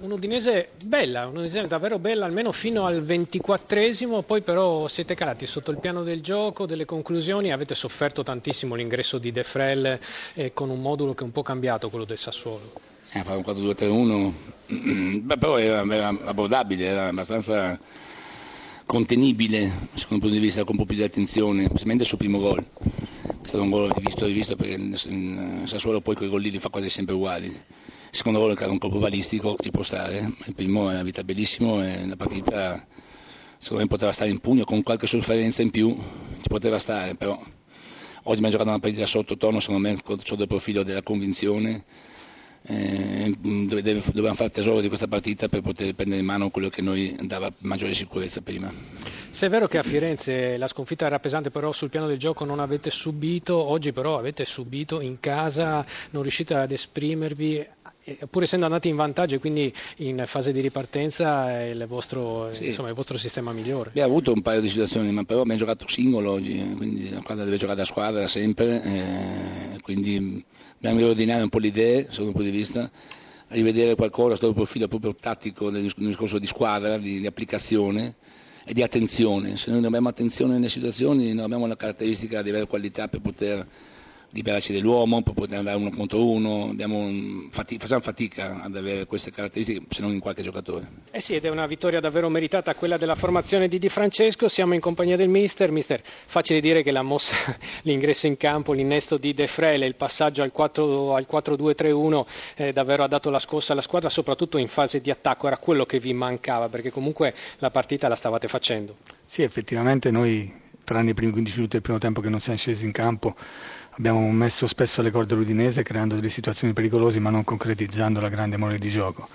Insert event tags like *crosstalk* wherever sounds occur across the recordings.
Un'Udinese bella, un'Udinese davvero bella, almeno fino al ventiquattresimo, poi però siete calati sotto il piano del gioco, delle conclusioni, avete sofferto tantissimo l'ingresso di De Frel eh, con un modulo che è un po' cambiato, quello del Sassuolo. Eh, fare un 4-2-3-1, *clears throat* beh, però era, era abbordabile, era abbastanza contenibile secondo il punto di vista con un po' più di attenzione, specialmente sul primo gol. È stato un gol rivisto e rivisto perché il Sassuolo poi quei gol lì li fa quasi sempre uguali. Secondo gol era un colpo balistico, ci può stare, il primo è una vita bellissimo e la partita secondo me poteva stare in pugno con qualche sofferenza in più, ci poteva stare, però oggi abbiamo giocato una partita sotto tono, secondo me sotto il profilo della convinzione eh, dovevamo fare tesoro di questa partita per poter prendere in mano quello che noi dava maggiore sicurezza prima. Se è vero che a Firenze la sconfitta era pesante, però sul piano del gioco non avete subito, oggi però avete subito in casa, non riuscite ad esprimervi, pur essendo andati in vantaggio e quindi in fase di ripartenza è il vostro, sì. insomma, il vostro sistema migliore. Abbiamo avuto un paio di situazioni, ma però abbiamo giocato singolo oggi, quindi la squadra deve giocare a squadra sempre, eh, quindi dobbiamo riordinare un po' le idee, sotto un punto di vista, rivedere qualcosa sotto il profilo proprio tattico del discorso di squadra, di, di applicazione e di attenzione. Se noi non abbiamo attenzione nelle situazioni, non abbiamo la caratteristica di avere qualità per poter liberarci dell'uomo, per poter andare uno contro uno, fatica, facciamo fatica ad avere queste caratteristiche se non in qualche giocatore. Eh sì, ed è una vittoria davvero meritata quella della formazione di Di Francesco, siamo in compagnia del mister, mister facile dire che la mossa, *laughs* l'ingresso in campo, l'innesto di De Frele, il passaggio al, 4, al 4-2-3-1 eh, davvero ha dato la scossa alla squadra, soprattutto in fase di attacco, era quello che vi mancava perché comunque la partita la stavate facendo. Sì, effettivamente noi tranne i primi 15 minuti del primo tempo che non siamo scesi in campo, abbiamo messo spesso le corde all'Udinese creando delle situazioni pericolose ma non concretizzando la grande mole di gioco.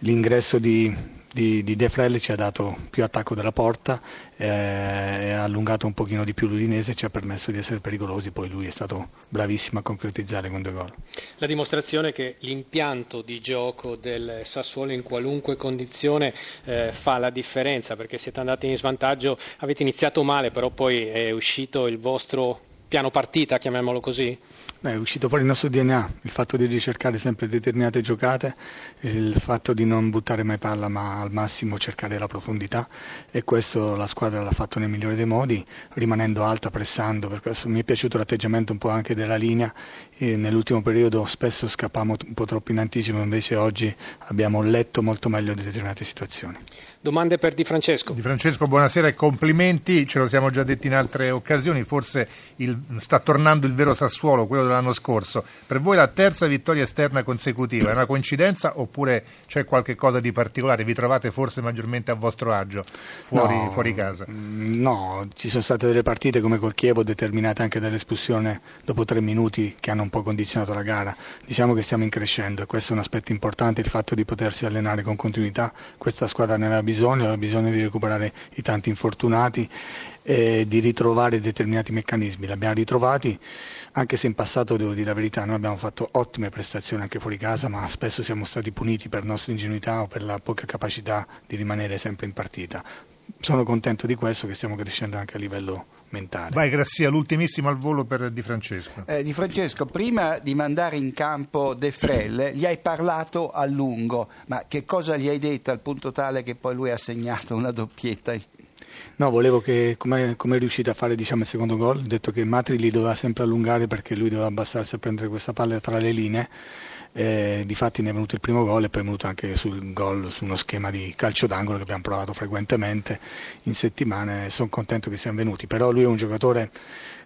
L'ingresso di, di, di De Frelli ci ha dato più attacco dalla porta, eh, ha allungato un pochino di più l'Udinese e ci ha permesso di essere pericolosi, poi lui è stato bravissimo a concretizzare con due gol. La dimostrazione che l'impianto di gioco del Sassuolo in qualunque condizione eh, fa la differenza, perché siete andati in svantaggio, avete iniziato male, però poi è uscito il vostro piano partita, chiamiamolo così? È uscito fuori il nostro DNA, il fatto di ricercare sempre determinate giocate, il fatto di non buttare mai palla ma al massimo cercare la profondità e questo la squadra l'ha fatto nel migliore dei modi, rimanendo alta, pressando, per questo mi è piaciuto l'atteggiamento un po' anche della linea, e nell'ultimo periodo spesso scappavamo un po' troppo in anticipo, invece oggi abbiamo letto molto meglio determinate situazioni. Domande per Di Francesco. Di Francesco, buonasera e complimenti, ce lo siamo già detti in altre occasioni, forse il, sta tornando il vero Sassuolo, quello dell'anno scorso. Per voi la terza vittoria esterna consecutiva è una coincidenza oppure c'è qualche cosa di particolare? Vi trovate forse maggiormente a vostro agio fuori, no, fuori casa? Mm, no, ci sono state delle partite come col Chievo determinate anche dall'espulsione dopo tre minuti che hanno un po' condizionato la gara. Diciamo che stiamo in crescendo e questo è un aspetto importante, il fatto di potersi allenare con continuità. Questa squadra ne aveva bisogno, aveva bisogno di recuperare i tanti infortunati e di ritrovare determinati meccanismi. Li abbiamo ritrovati, anche se in passato devo dire la verità, noi abbiamo fatto ottime prestazioni anche fuori casa, ma spesso siamo stati puniti per nostra ingenuità o per la poca capacità di rimanere sempre in partita. Sono contento di questo che stiamo crescendo anche a livello mentale. Vai Grassia, l'ultimissimo al volo per Di Francesco. Eh, di Francesco, prima di mandare in campo De Frel, gli hai parlato a lungo, ma che cosa gli hai detto al punto tale che poi lui ha segnato una doppietta? No, volevo che, come, è riuscito a fare diciamo, il secondo gol, detto che Matri li doveva sempre allungare perché lui doveva abbassarsi a prendere questa palla tra le linee. Eh, difatti ne è venuto il primo gol e poi è venuto anche sul gol su uno schema di calcio d'angolo che abbiamo provato frequentemente in settimana e sono contento che siano venuti. Però lui è un giocatore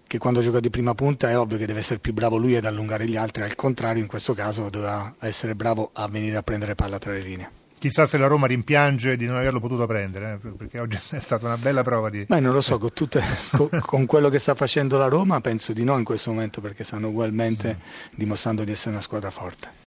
che quando gioca di prima punta è ovvio che deve essere più bravo lui ad allungare gli altri, al contrario in questo caso doveva essere bravo a venire a prendere palla tra le linee. Chissà se la Roma rimpiange di non averlo potuto prendere, eh, perché oggi *laughs* è stata una bella prova di... Beh, non lo so, con, tutte, con, con, quello che sta facendo la Roma penso di no in questo momento perché stanno ugualmente dimostrando di essere una squadra forte.